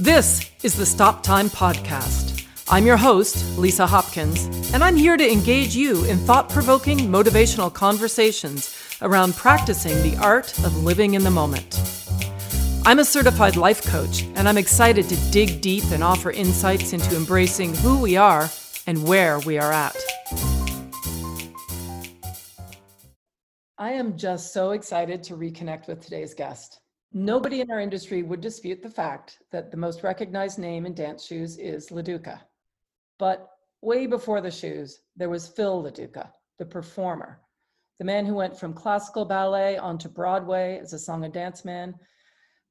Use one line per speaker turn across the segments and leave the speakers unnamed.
This is the Stop Time Podcast. I'm your host, Lisa Hopkins, and I'm here to engage you in thought provoking, motivational conversations around practicing the art of living in the moment. I'm a certified life coach, and I'm excited to dig deep and offer insights into embracing who we are and where we are at. I am just so excited to reconnect with today's guest. Nobody in our industry would dispute the fact that the most recognized name in dance shoes is LaDuca. But way before the shoes, there was Phil LaDuca, the performer, the man who went from classical ballet onto Broadway as a song and dance man,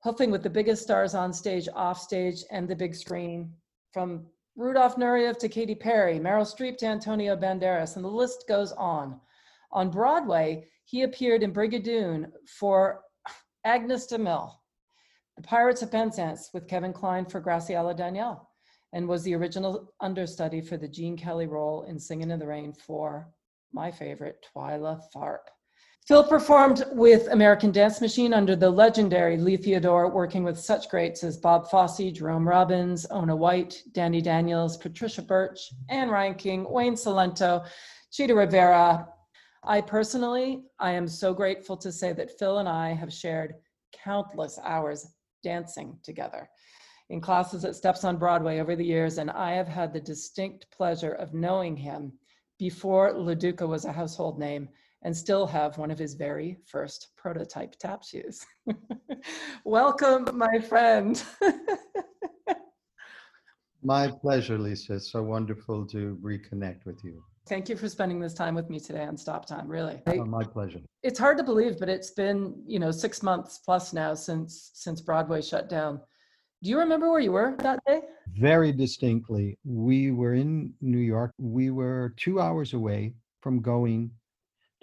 huffing with the biggest stars on stage, off stage, and the big screen, from Rudolf Nureyev to Katy Perry, Meryl Streep to Antonio Banderas, and the list goes on. On Broadway, he appeared in Brigadoon for Agnes DeMille, The Pirates of Penzance with Kevin Kline for Graciela Daniele, and was the original understudy for the Gene Kelly role in Singing in the Rain for my favorite, Twyla Tharp. Phil performed with American Dance Machine under the legendary Lee Theodore, working with such greats as Bob Fosse, Jerome Robbins, Ona White, Danny Daniels, Patricia Birch, Ann Reinking, Wayne Cilento, Chita Rivera, I personally, I am so grateful to say that Phil and I have shared countless hours dancing together in classes at Steps on Broadway over the years, and I have had the distinct pleasure of knowing him before LaDuca was a household name and still have one of his very first prototype tap shoes. Welcome, my friend.
my pleasure, Lisa. It's so wonderful to reconnect with you.
Thank you for spending this time with me today on Stop Time. Really,
oh, my pleasure.
It's hard to believe, but it's been you know six months plus now since since Broadway shut down. Do you remember where you were that day?
Very distinctly. We were in New York. We were two hours away from going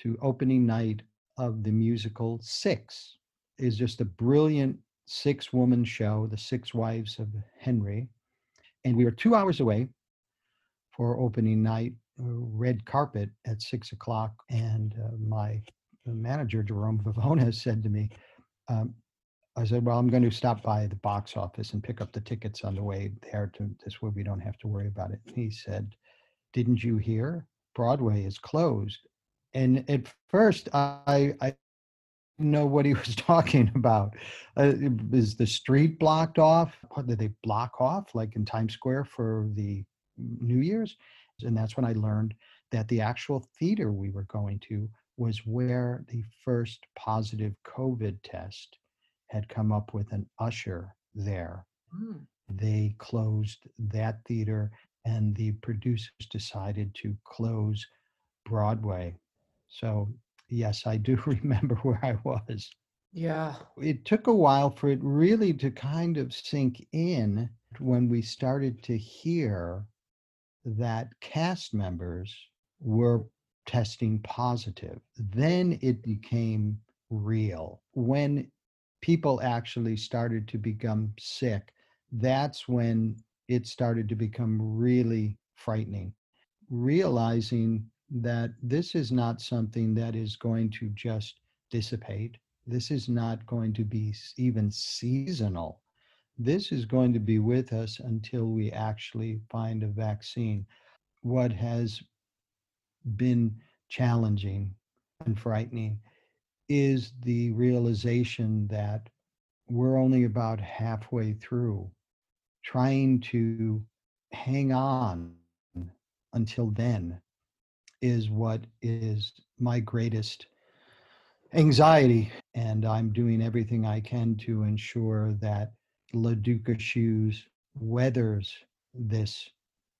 to opening night of the musical Six. Is just a brilliant six woman show, The Six Wives of Henry. And we were two hours away for opening night red carpet at six o'clock, and uh, my manager Jerome Vivona said to me, um, "I said, well, I'm going to stop by the box office and pick up the tickets on the way there. To this way, we don't have to worry about it." He said, "Didn't you hear? Broadway is closed." And at first, I, I didn't know what he was talking about. Uh, is the street blocked off? What did they block off, like in Times Square for the New Year's? And that's when I learned that the actual theater we were going to was where the first positive COVID test had come up with an usher there. Mm. They closed that theater, and the producers decided to close Broadway. So, yes, I do remember where I was.
Yeah.
It took a while for it really to kind of sink in when we started to hear that cast members were testing positive. Then it became real. When people actually started to become sick, that's when it started to become really frightening. Realizing that this is not something that is going to just dissipate, this is not going to be even seasonal this is going to be with us until we actually find a vaccine. What has been challenging and frightening is the realization that we're only about halfway through trying to hang on until then is what is my greatest anxiety and i'm doing everything i can to ensure that LaDuca Shoes weathers this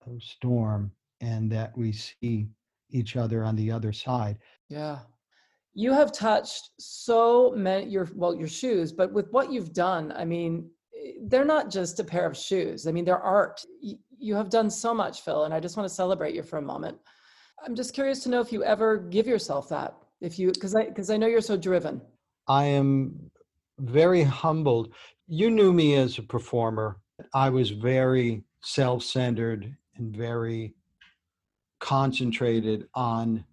uh, storm and that we see each other on the other side.
Yeah. You have touched so many your well your shoes, but with what you've done, I mean, eh, they're not just a pair of shoes. I mean, they're art. You have done so much, Phil, and I just want to celebrate you for a moment. I'm just curious to know if you ever give yourself that. If you because I because I know you're so driven.
I am very humbled. You knew me as a performer. I was very self centered and very concentrated on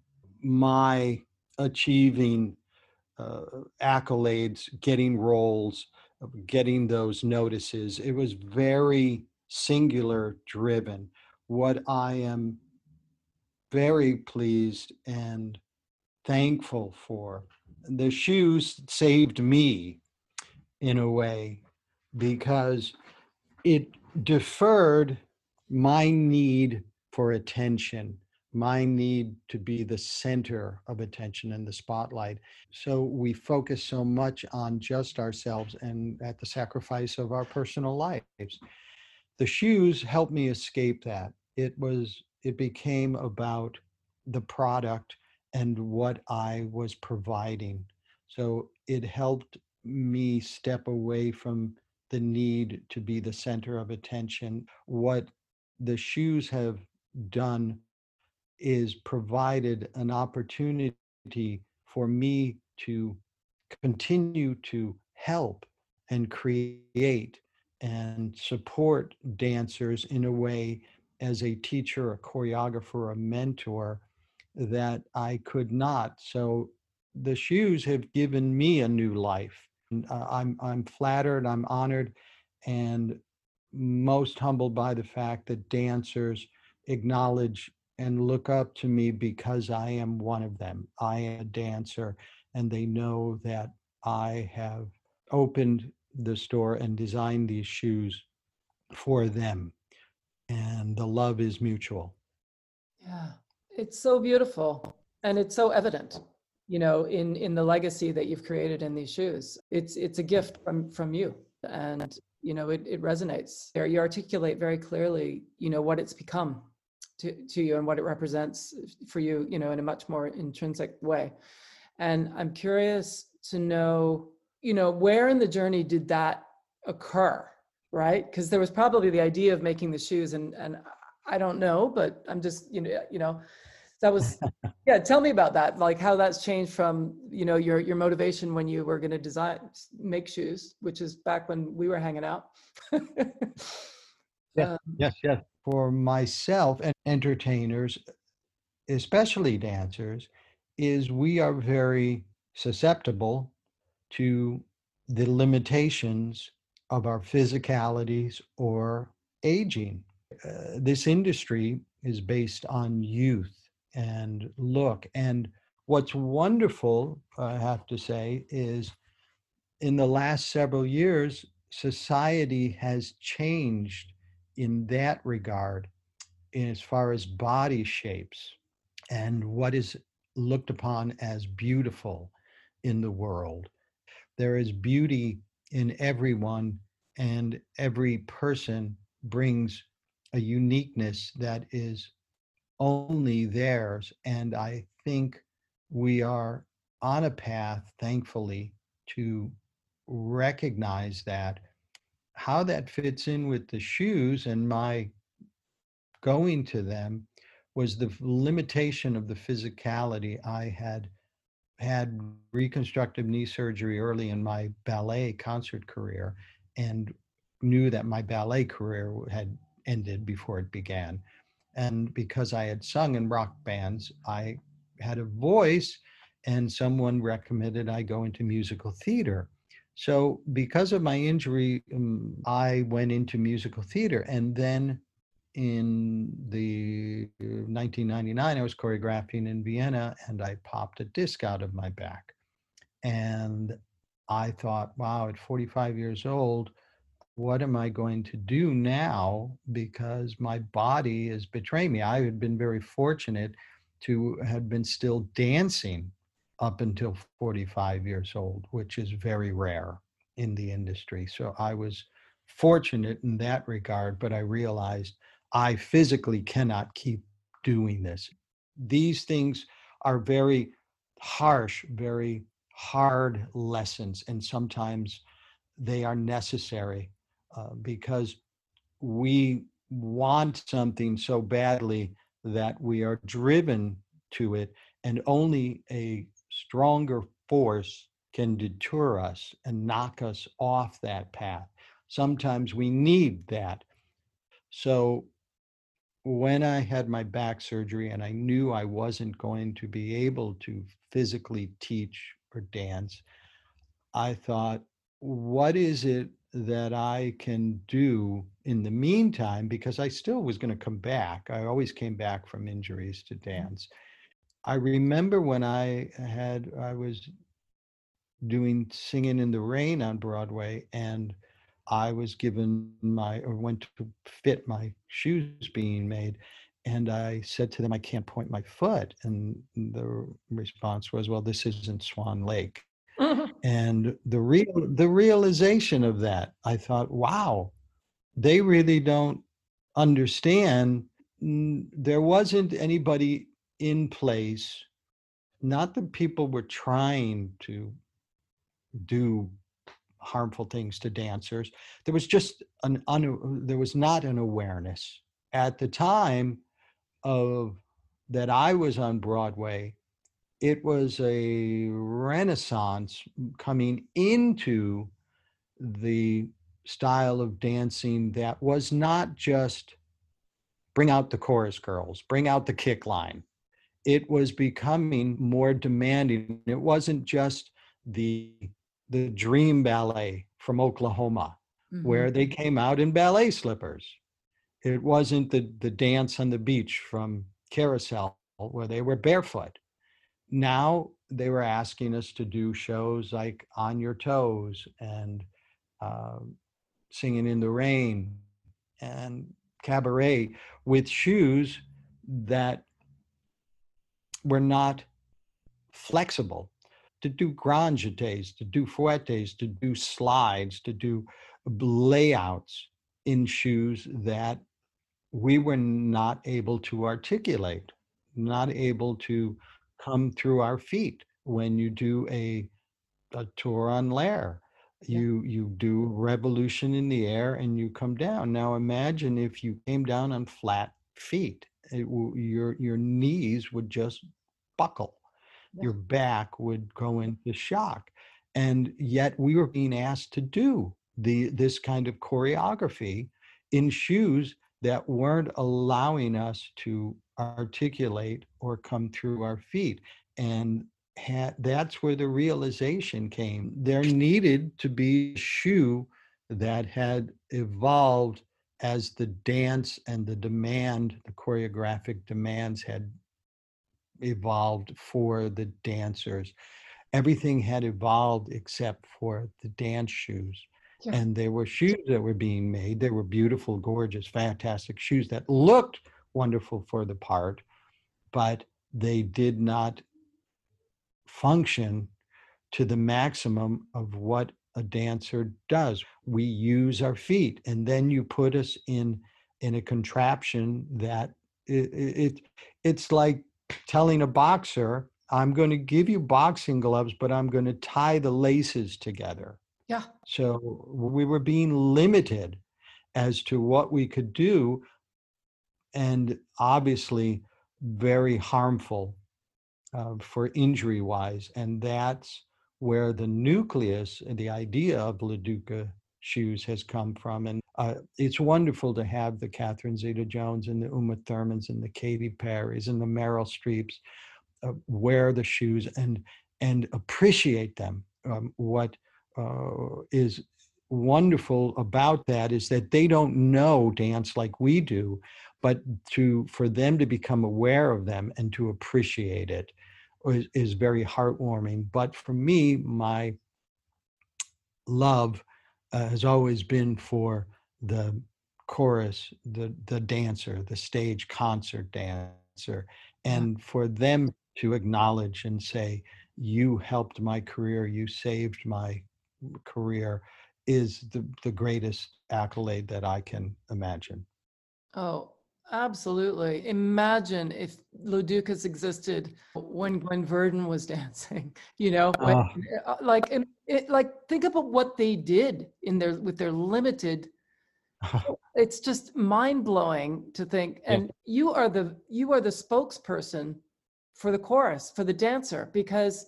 my achieving uh, accolades, getting roles, getting those notices. It was very singular driven. What I am very pleased and thankful for. The shoes saved me in a way because it deferred my need for attention, my need to be the center of attention and the spotlight. So we focus so much on just ourselves and at the sacrifice of our personal lives. The shoes helped me escape that. It was, it became about the product and what I was providing. So it helped me step away from the need to be the center of attention. What the shoes have done is provided an opportunity for me to continue to help and create and support dancers in a way as a teacher, a choreographer, a mentor that I could not. So the shoes have given me a new life. Uh, I'm I'm flattered, I'm honored, and most humbled by the fact that dancers acknowledge and look up to me because I am one of them. I am a dancer, and they know that I have opened the store and designed these shoes for them. And the love is mutual.
Yeah. It's so beautiful and it's so evident, you know, in in the legacy that you've created in these shoes. It's it's a gift from from you and you know it, it resonates. There you articulate very clearly you know what it's become to, to you and what it represents for you you know in a much more intrinsic way. And i'm curious to know you know where in the journey did that occur right? Because there was probably the idea of making the shoes and and i don't know but i'm just you know you know that was yeah tell me about that like how that's changed from you know your your motivation when you were going to design make shoes which is back when we were hanging out.
Yeah, um, yes yes. For myself and entertainers especially dancers is we are very susceptible to the limitations of our physicalities or aging. Uh, this industry is based on youth and look. And what's wonderful, I have to say, is in the last several years, society has changed in that regard in as far as body shapes and what is looked upon as beautiful in the world. There is beauty in everyone, and every person brings a uniqueness that is only theirs. And I think we are on a path, thankfully, to recognize that. How that fits in with the shoes and my going to them was the limitation of the physicality. I had had reconstructive knee surgery early in my ballet concert career and knew that my ballet career had ended before it began. And because I had sung in rock bands, I had a voice, and someone recommended I go into musical theater. So, because of my injury, um, I went into musical theater. And then in the 1999, I was choreographing in Vienna and I popped a disc out of my back. And I thought, wow, at 45 years old, what am I going to do now? Because my body is betraying me. I had been very fortunate to have been still dancing up until 45 years old, which is very rare in the industry. So I was fortunate in that regard, but I realized I physically cannot keep doing this. These things are very harsh, very hard lessons, and sometimes they are necessary uh, because we want something so badly that we are driven to it, and only a stronger force can deter us and knock us off that path. Sometimes we need that. So, when I had my back surgery and I knew I wasn't going to be able to physically teach or dance, I thought, what is it that I can do in the meantime? Because I still was going to come back. I always came back from injuries to mm-hmm. dance. I remember when I had, I was doing Singing in the Rain on Broadway, and I was given my, or went to fit my shoes being made. And I said to them, I can't point my foot. And the response was, well, this isn't Swan Lake. Mm-hmm. And the real the realization of that, I thought, wow, they really don't understand. There wasn't anybody in place, not that people were trying to do harmful things to dancers. There was just an un, there was not an awareness at the time of that I was on Broadway it was a renaissance coming into the style of dancing that was not just bring out the chorus girls, bring out the kick line. It was becoming more demanding. It wasn't just the the dream ballet from Oklahoma, mm-hmm. where they came out in ballet slippers. It wasn't the the dance on the beach from Carousel, where they were barefoot now they were asking us to do shows like On Your Toes and uh, Singing in the Rain and Cabaret with shoes that were not flexible to do grand jetés, to do fouettes, to do slides, to do layouts in shoes that we were not able to articulate, not able to come through our feet when you do a, a tour en l'air. Yeah. You you do revolution in the air and you come down. Now imagine if you came down on flat feet. It, your your knees would just buckle. Yeah. Your back would go into shock. And yet we were being asked to do the this kind of choreography in shoes that weren't allowing us to articulate or come through our feet. And ha- that's where the realization came. There needed to be a shoe that had evolved as the dance and the demand, the choreographic demands had evolved for the dancers. Everything had evolved except for the dance shoes. Yeah. And there were shoes that were being made. They were beautiful, gorgeous, fantastic shoes that looked wonderful for the part, but they did not function to the maximum of what a dancer does. We use our feet, and then you put us in in a contraption that it, it it's like telling a boxer, "I'm going to give you boxing gloves, but I'm going to tie the laces together."
Yeah.
So we were being limited as to what we could do and obviously very harmful uh, for injury wise. And that's where the nucleus and the idea of LaDuca shoes has come from. And uh, it's wonderful to have the Catherine Zeta Jones and the Uma Thurmans and the Katy Perrys and the Meryl Streeps uh, wear the shoes and and appreciate them. Um, what uh, is wonderful about that is that they don't know dance like we do but to for them to become aware of them and to appreciate it is, is very heartwarming. But for me my love uh, has always been for the chorus the the dancer the stage concert dancer and for them to acknowledge and say you helped my career you saved my career is the, the greatest accolade that i can imagine
oh Absolutely. Imagine if LaDucas existed when Gwen Verdon was dancing, you know, when, uh, like, it, like, think about what they did in their, with their limited, it's just mind blowing to think. And yeah. you are the, you are the spokesperson for the chorus, for the dancer, because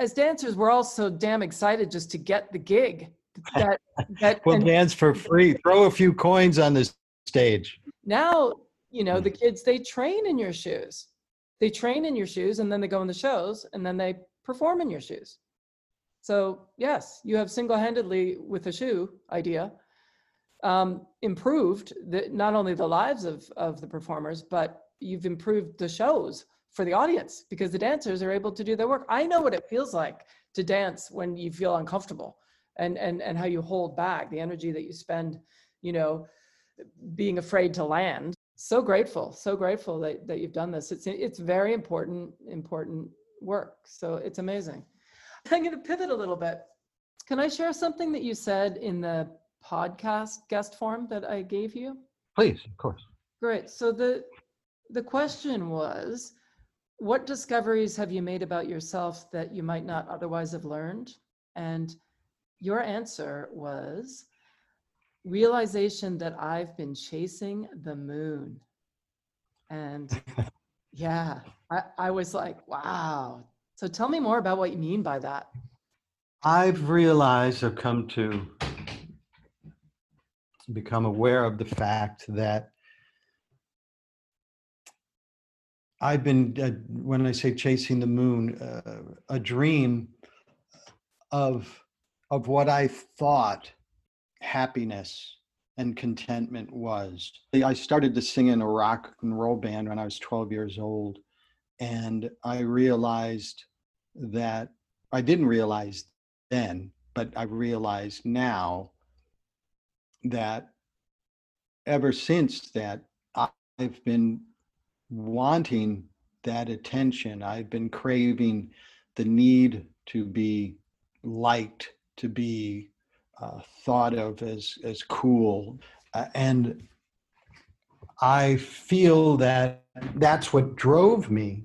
as dancers, we're all so damn excited just to get the gig. That,
that we'll and, dance for free. Throw a few coins on this stage.
Now, you know, the mm. kids, they train in your shoes. They train in your shoes and then they go in the shows and then they perform in your shoes. So yes, you have single-handedly with the shoe idea um, improved the, not only the lives of, of the performers, but you've improved the shows for the audience because the dancers are able to do their work. I know what it feels like to dance when you feel uncomfortable and, and, and how you hold back the energy that you spend, you know, being afraid to land. So grateful, so grateful that, that you've done this. It's, it's very important, important work. So it's amazing. I'm going to pivot a little bit. Can I share something that you said in the podcast guest form that I gave you?
Please, of course.
Great. So the the question was, what discoveries have you made about yourself that you might not otherwise have learned? And your answer was realization that I've been chasing the moon. And yeah, I, I was like, wow. So tell me more about what you mean by that.
I've realized, I've come to become aware of the fact that I've been, uh, when I say chasing the moon, uh, a dream of of what I thought happiness and contentment was. I started to sing in a rock and roll band when I was 12 years old, and I realized that I didn't realize then, but I realized now that ever since that I've been wanting that attention. I've been craving the need to be liked, to be uh, thought of as as cool, uh, and I feel that that's what drove me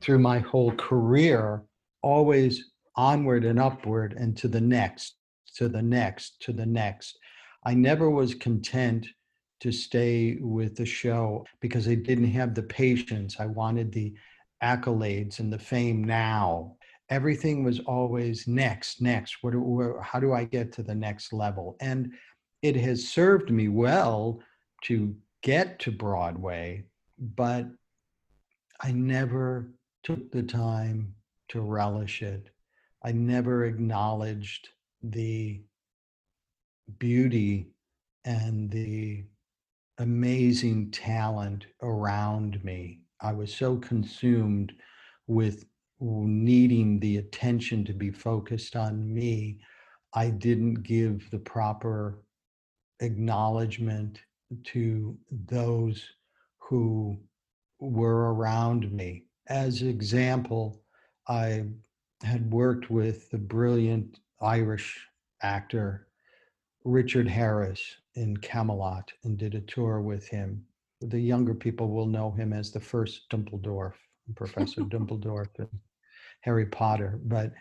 through my whole career, always onward and upward and to the next, to the next, to the next. I never was content to stay with the show because I didn't have the patience. I wanted the accolades and the fame now. Everything was always next, next. What, how do I get to the next level? And it has served me well to get to Broadway, but I never took the time to relish it. I never acknowledged the beauty and the amazing talent around me. I was so consumed with needing the attention to be focused on me, I didn't give the proper acknowledgement to those who were around me. As example, I had worked with the brilliant Irish actor Richard Harris in Camelot and did a tour with him. The younger people will know him as the first Dumbledore, Professor Dumbledore in Harry Potter. But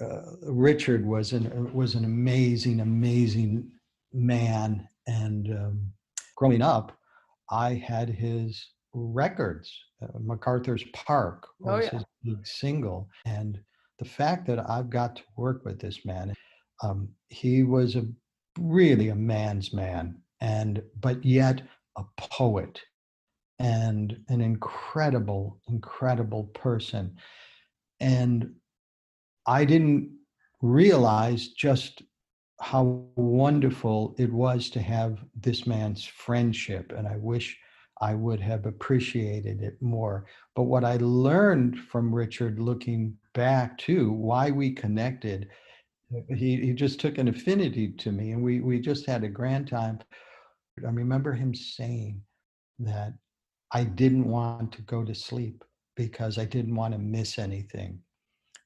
uh, Richard was an was an amazing, amazing man. And um, growing up, I had his records. Uh, MacArthur's Park oh, was oh, yeah. his big single, and the fact that I've got to work with this man, um, he was a really a man's man and but yet a poet and an incredible incredible person. And i didn't realize just how wonderful it was to have this man's friendship and i wish i would have appreciated it more. But what i learned from richard looking back to why we connected he he just took an affinity to me and we we just had a grand time. I remember him saying that i didn't want to go to sleep because i didn't want to miss anything.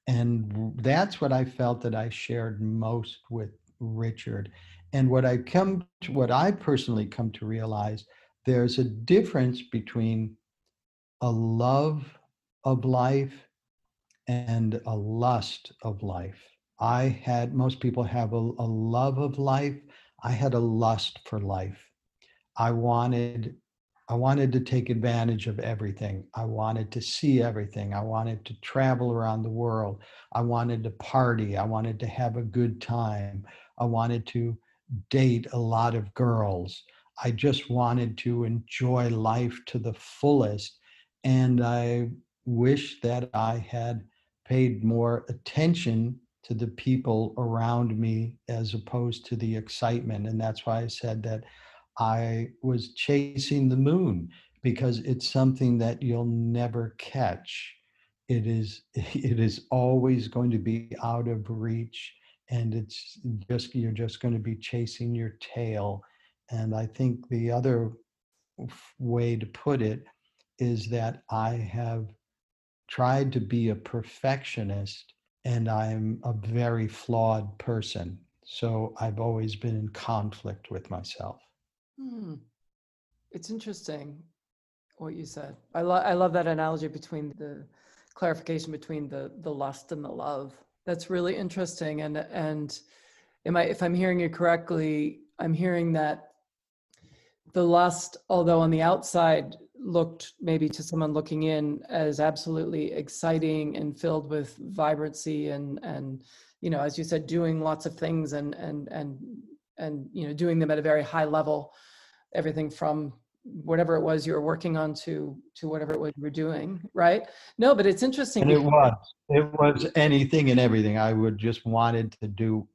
And that's what i felt that i shared most with richard. And what i come to what i personally come to realize there's a difference between a love of life and a lust of life I had, most people have a, a love of life. I had a lust for life. I wanted I wanted to take advantage of everything. I wanted to see everything. I wanted to travel around the world. I wanted to party. I wanted to have a good time. I wanted to date a lot of girls. I just wanted to enjoy life to the fullest. And I wish that I had paid more attention to the people around me as opposed to the excitement. And that's why I said that I was chasing the moon because it's something that you'll never catch. It is it is always going to be out of reach and it's just you're just going to be chasing your tail. And I think the other way to put it is that I have tried to be a perfectionist and I'm a very flawed person. So I've always been in conflict with myself.
Hmm. It's interesting what you said. I, lo- I love that analogy between the clarification between the the lust and the love. That's really interesting. And and am I if I'm hearing you correctly, I'm hearing that the lust, although on the outside looked maybe to someone looking in as absolutely exciting and filled with vibrancy and and you know as you said doing lots of things and and and and you know doing them at a very high level everything from whatever it was you were working on to to whatever it was you were doing right? No but it's interesting
and it was it was anything and everything. I would just wanted to do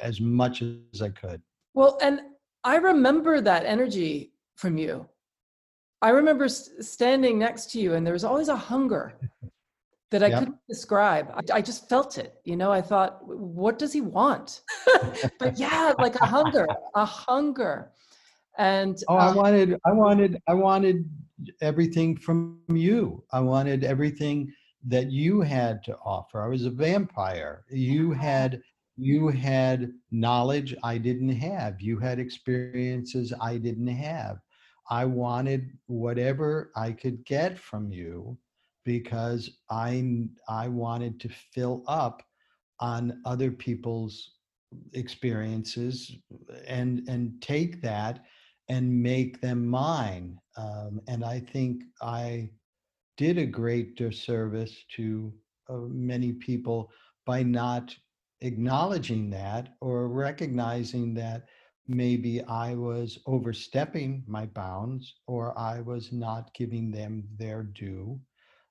as much as i could.
Well and i remember that energy from you i remember standing next to you and there was always a hunger that i yep. couldn't describe I, I just felt it you know i thought what does he want but yeah like a hunger a hunger and
oh, I um wanted, I wanted, I wanted everything from you. I wanted everything that you had to offer. I was a vampire. You had you had knowledge I didn't have. You had experiences I didn't have. I wanted whatever I could get from you because I I wanted to fill up on other people's experiences and and take that and make them mine. Um, and I think I did a great disservice to uh, many people by not acknowledging that or recognizing that maybe I was overstepping my bounds or I was not giving them their due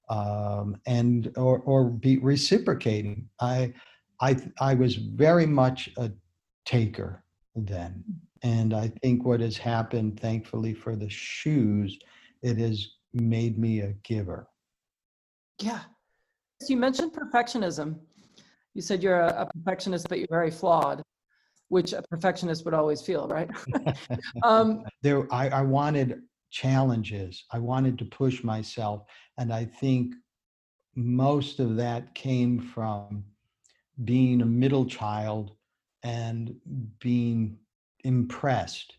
um, and or or be reciprocating. I I I was very much a taker then and I think what has happened, thankfully for the shoes, it has made me a giver.
Yeah. So you mentioned perfectionism. You said you're a, a perfectionist, but you're very flawed, which a perfectionist would always feel, right?
um, there, I, I wanted challenges. I wanted to push myself, and I think most of that came from being a middle child and being impressed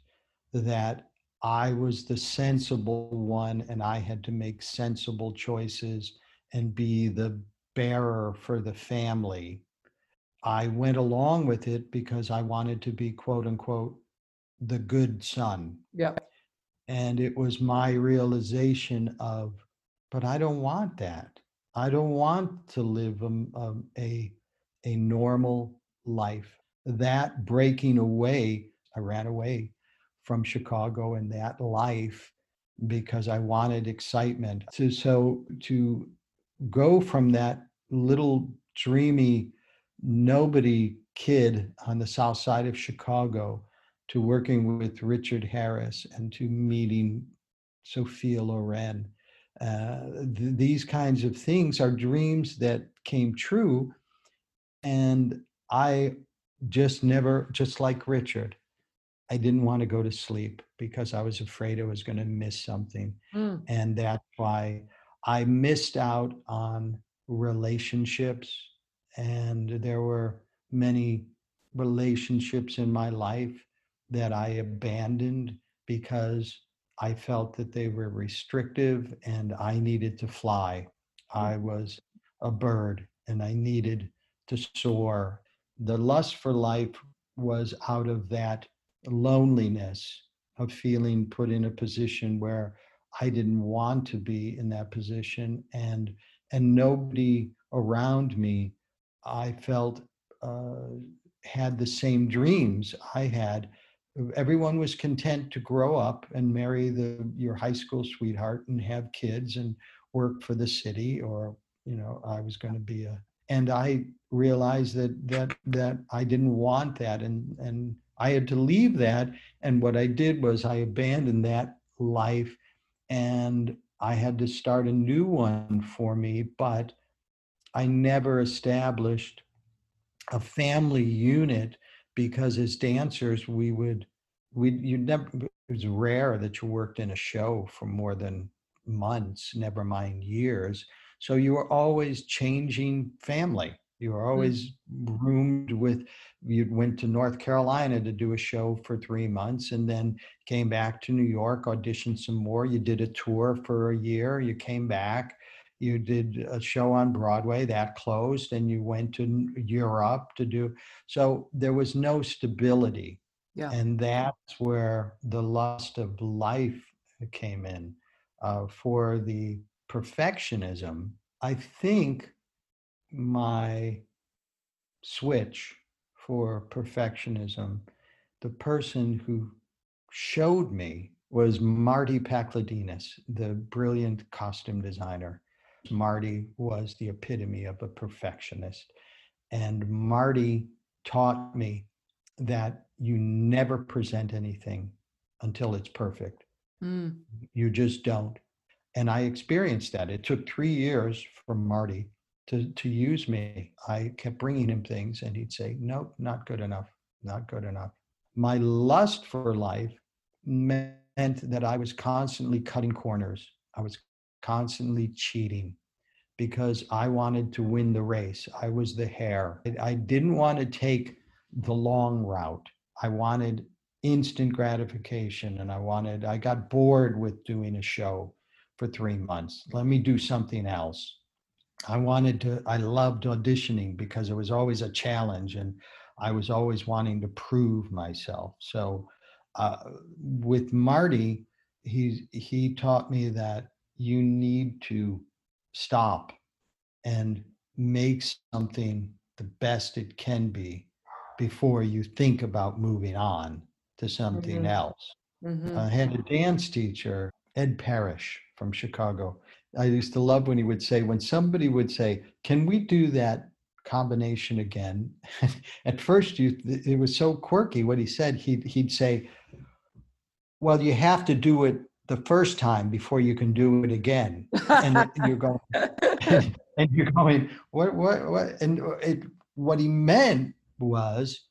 that I was the sensible one and I had to make sensible choices and be the bearer for the family. I went along with it because I wanted to be quote unquote the good son.
Yeah.
And it was my realization of, but I don't want that. I don't want to live a, a, a normal life. That breaking away I ran away from Chicago and that life because I wanted excitement. So, so to go from that little dreamy nobody kid on the south side of Chicago to working with Richard Harris and to meeting Sophia Loren. Uh, th- these kinds of things are dreams that came true. And I just never, just like Richard, I didn't want to go to sleep because I was afraid I was going to miss something. Mm. And that's why I missed out on relationships. And there were many relationships in my life that I abandoned because I felt that they were restrictive and I needed to fly. I mm. was a bird and I needed to soar. The lust for life was out of that loneliness of feeling put in a position where I didn't want to be in that position and and nobody around me I felt uh, had the same dreams I had. Everyone was content to grow up and marry the your high school sweetheart and have kids and work for the city or you know I was going to be a and I realized that that that I didn't want that, and and I had to leave that. And what I did was I abandoned that life, and I had to start a new one for me. But I never established a family unit because as dancers we would we you never it was rare that you worked in a show for more than months never mind years. So you were always changing family. You were always mm-hmm. roomed with you went to north carolina to do a show for three months and then came back to new york auditioned some more. You did a tour for a year. You came back you did a show on Broadway that closed, and you went to Europe to do. So there was no stability. Yeah. And that's where the lust of life came in. Uh, for the perfectionism, I think my switch for perfectionism, the person who showed me was Marty Pakledinaz, the brilliant costume designer Marty was the epitome of a perfectionist. And Marty taught me that you never present anything until it's perfect. Mm. You just don't. And I experienced that. It took three years for Marty to, to use me. I kept bringing him things and he'd say, Nope, not good enough, not good enough. My lust for life meant that I was constantly cutting corners. I was constantly cheating because I wanted to win the race. I was the hare. I didn't want to take the long route. I wanted instant gratification and I wanted, I got bored with doing a show for three months. Let me do something else. I wanted to, I loved auditioning because it was always a challenge and I was always wanting to prove myself. So uh, with Marty, he, he taught me that you need to stop and make something the best it can be before you think about moving on to something mm-hmm. else. Mm-hmm. I had a dance teacher, Ed Parrish from Chicago. I used to love when he would say, when somebody would say, Can we do that combination again? At first, you, it was so quirky what he said. He'd, he'd say, Well, you have to do it the first time before you can do it again. And you're going, and, and you're going, what, what, what? And it, what he meant was,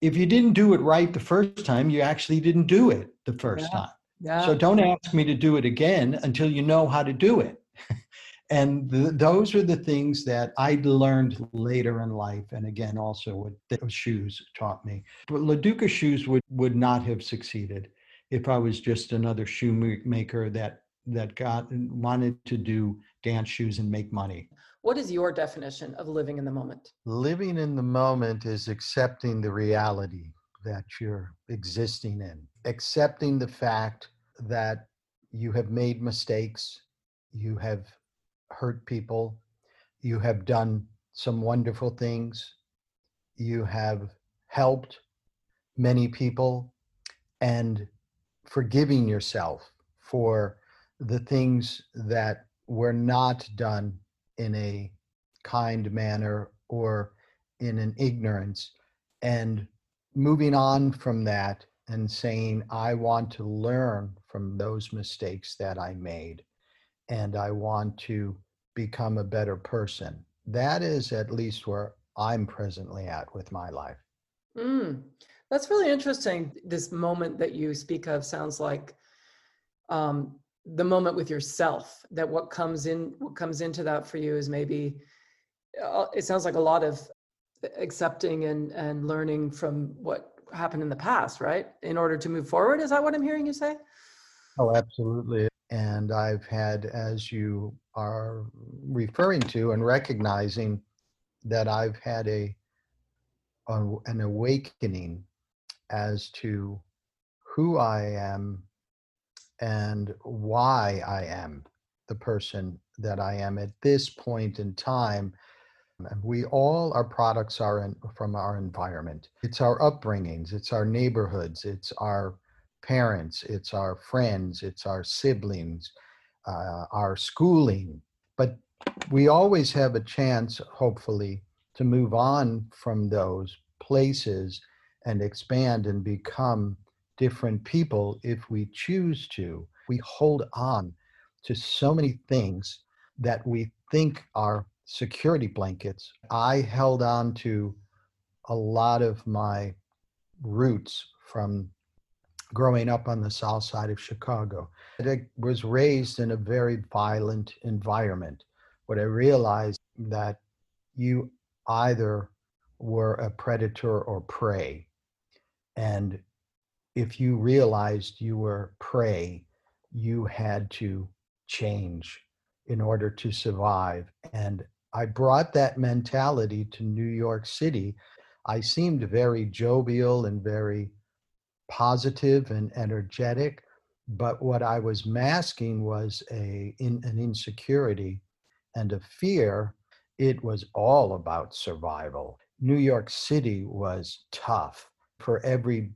if you didn't do it right the first time, you actually didn't do it the first yeah. time. Yeah. So don't ask me to do it again until you know how to do it. and the, those are the things that I learned later in life. And again, also what the shoes taught me. But LaDuca shoes would, would not have succeeded if I was just another shoemaker that that got wanted to do dance shoes and make money.
What is your definition of living in the moment?
Living in the moment is accepting the reality that you're existing in, accepting the fact that you have made mistakes, you have hurt people, you have done some wonderful things, you have helped many people, and forgiving yourself for the things that were not done in a kind manner or in an ignorance. And moving on from that and saying i want to learn from those mistakes that i made and i want to become a better person. That is at least where i'm presently at with my life.
Mm. That's really interesting. This moment that you speak of sounds like um, the moment with yourself. That what comes in, what comes into that for you is maybe. Uh, it sounds like a lot of accepting and and learning from what happened in the past, right? In order to move forward. Is that what I'm hearing you say?
Oh, absolutely. And I've had, as you are referring to and recognizing, that I've had a an awakening as to who I am and why I am the person that I am at this point in time. We all, our products are in, from our environment. It's our upbringings, it's our neighborhoods, it's our parents, it's our friends, it's our siblings, uh, our schooling. But we always have a chance, hopefully, to move on from those places and expand and become different people if we choose to. We hold on to so many things that we think are security blankets. I held on to a lot of my roots from growing up on the south side of Chicago. I was raised in a very violent environment. What I realized that you either were a predator or prey. And if you realized you were prey, you had to change in order to survive. And I brought that mentality to New York City. I seemed very jovial and very positive and energetic, but what I was masking was a in, an insecurity and a fear. It was all about survival. New York City was tough. For every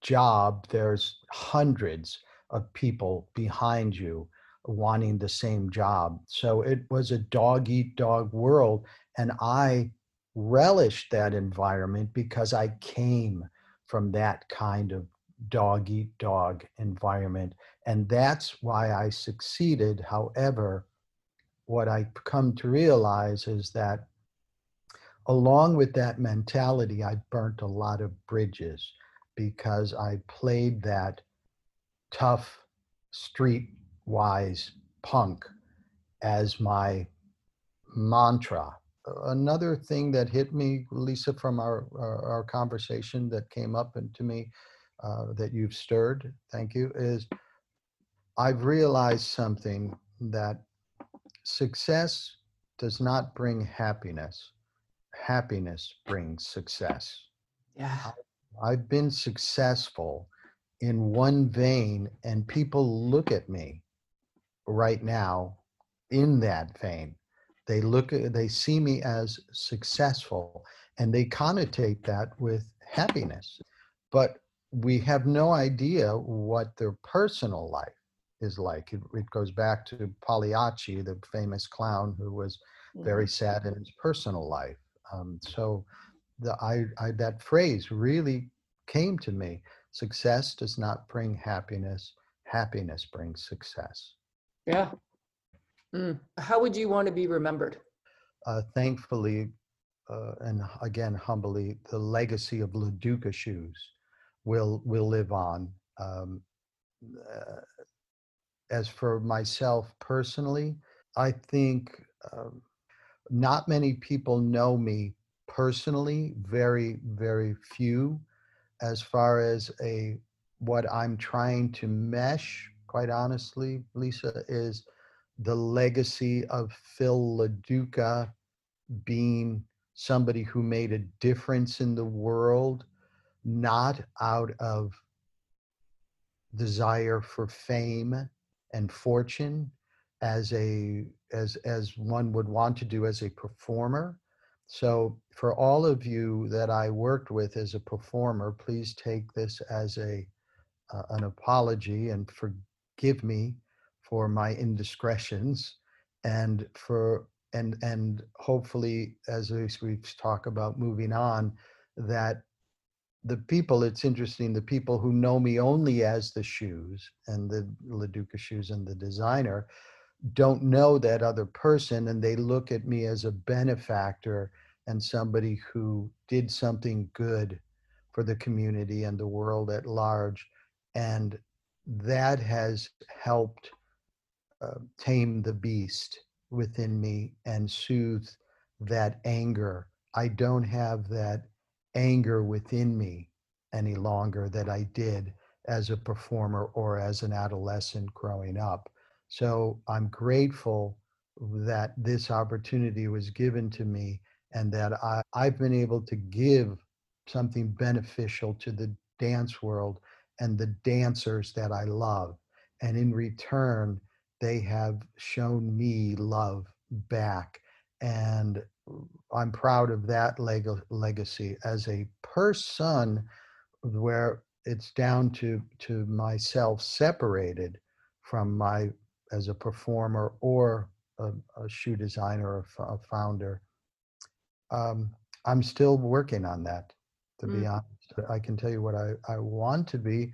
job, there's hundreds of people behind you wanting the same job. So it was a dog eat dog world. And I relished that environment because I came from that kind of dog eat dog environment. And that's why I succeeded. However, what I come to realize is that along with that mentality, I burnt a lot of bridges because I played that tough street wise punk as my mantra. Another thing that hit me, Lisa, from our, our, our conversation that came up and to me uh, that you've stirred, thank you, is I've realized something that success does not bring happiness. Happiness brings success.
Yeah.
I've been successful in one vein, and people look at me right now in that vein. They look at, they see me as successful and they connotate that with happiness. But we have no idea what their personal life is like. It, it goes back to Pagliacci, the famous clown who was very mm-hmm. sad in his personal life. Um, so the, I, I, that phrase really came to me. Success does not bring happiness. Happiness brings success.
Yeah. Mm. How would you want to be remembered?
Uh, thankfully, uh, and again humbly, the legacy of LaDuca shoes will will live on. Um, uh, as for myself personally, I think um, not many people know me personally. Very very few, as far as a what I'm trying to mesh quite honestly, Lisa, is the legacy of Phil LaDuca being somebody who made a difference in the world, not out of desire for fame and fortune as a as as one would want to do as a performer. So for all of you that i worked with as a performer please take this as a uh, an apology and forgive me for my indiscretions. And for and and hopefully as we talk about moving on that the people it's interesting the people who know me only as the shoes and the LaDuca shoes and the designer don't know that other person and they look at me as a benefactor and somebody who did something good for the community and the world at large and that has helped uh, tame the beast within me and soothe that anger. I don't have that anger within me any longer that I did as a performer or as an adolescent growing up. So I'm grateful that this opportunity was given to me and that I, I've been able to give something beneficial to the dance world and the dancers that I love. And in return, they have shown me love back. And I'm proud of that leg- legacy as a person where it's down to, to myself separated from my as a performer or a, a shoe designer, a, a founder. Um, I'm still working on that, to mm. be honest. I can tell you what I, I want to be.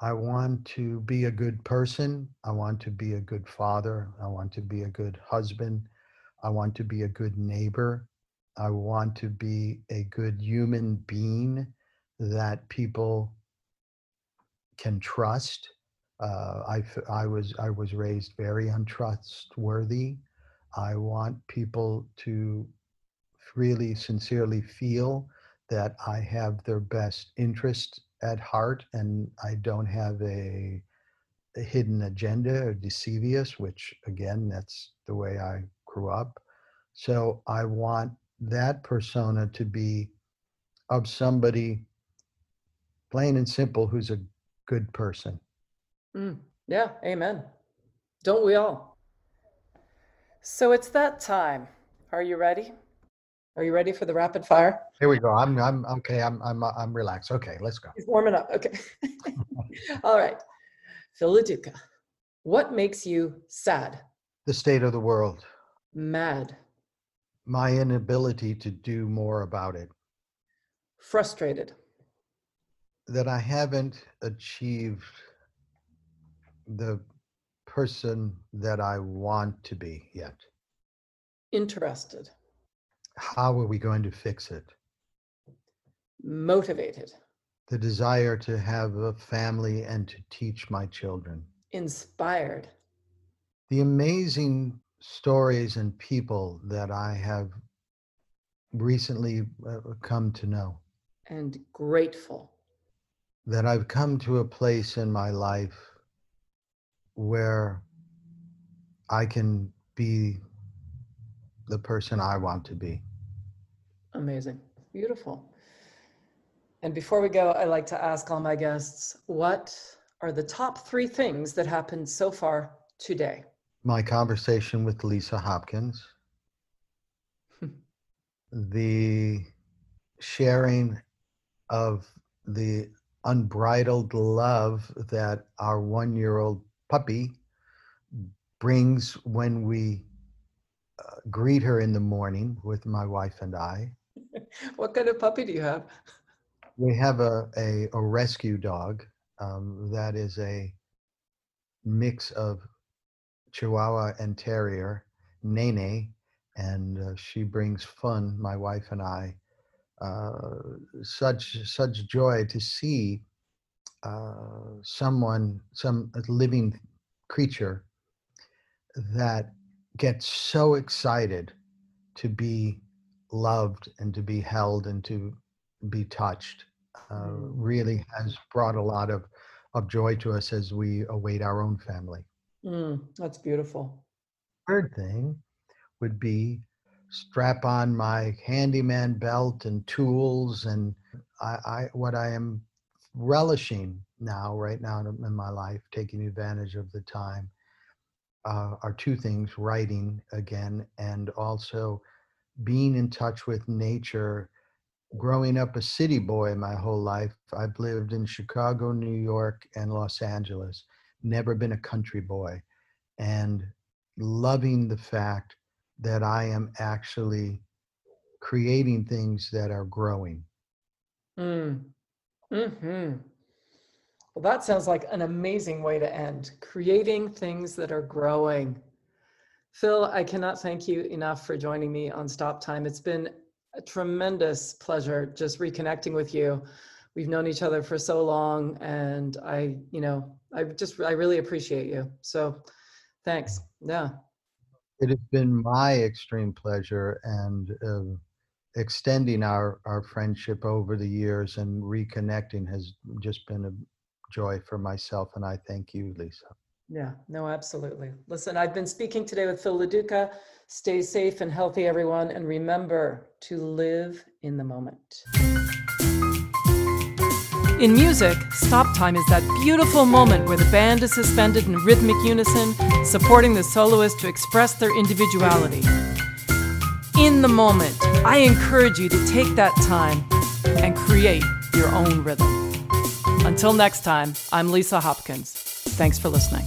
I want to be a good person. I want to be a good father. I want to be a good husband. I want to be a good neighbor. I want to be a good human being that people can trust. Uh, I, I was I was raised very untrustworthy. I want people to really sincerely feel that I have their best interest at heart and I don't have a, a hidden agenda or deceivious, which again, that's the way I grew up. So I want that persona to be of somebody plain and simple who's a good person.
Mm, yeah, amen. Don't we all? So it's that time. Are you ready? Are you ready for the rapid fire?
Here we go. I'm I'm okay. I'm I'm I'm relaxed. Okay, let's go.
He's warming up. Okay. All right. Phil LaDuca, what makes you sad?
The state of the world.
Mad.
My inability to do more about it.
Frustrated.
That I haven't achieved the person that I want to be yet.
Interested
how are we going to fix it?
Motivated.
The desire to have a family and to teach my children.
Inspired.
The amazing stories and people that I have recently uh, come to know.
And grateful.
That I've come to a place in my life where I can be the person I want to be.
Amazing. Beautiful. And before we go, I like to ask all my guests what are the top three things that happened so far today?
My conversation with Lisa Hopkins, the sharing of the unbridled love that our one year old puppy brings when we uh, greet her in the morning with my wife and I.
what kind of puppy do you have?
We have a, a, a rescue dog um, that is a mix of Chihuahua and Terrier, Nene, and uh, she brings fun, my wife and I. Uh, such such joy to see uh, someone, some living creature that gets so excited to be loved and to be held and to be touched uh, mm. really has brought a lot of, of joy to us as we await our own family.
Mm, that's beautiful.
Third thing would be strap on my handyman belt and tools and I, I what I am relishing now right now in my life taking advantage of the time uh, are two things writing again and also being in touch with nature. Growing up a city boy my whole life i've lived in chicago new york and los angeles. Never been a country boy. And loving the fact that i am actually creating things that are growing.
Mm. Hmm well, that sounds like an amazing way to end creating things that are growing. Phil, I cannot thank you enough for joining me on Stop Time. It's been a tremendous pleasure just reconnecting with you. We've known each other for so long, and I, you know, I just, I really appreciate you. So thanks. Yeah.
It has been my extreme pleasure and uh, extending our, our friendship over the years and reconnecting has just been a joy for myself, and I thank you, Lisa.
Yeah, no, absolutely. Listen, I've been speaking today with Phil LaDuca. Stay safe and healthy, everyone, and remember to live in the moment. In music, stop time is that beautiful moment where the band is suspended in rhythmic unison, supporting the soloist to express their individuality. In the moment, I encourage you to take that time and create your own rhythm. Until next time, I'm Lisa Hopkins. Thanks for listening.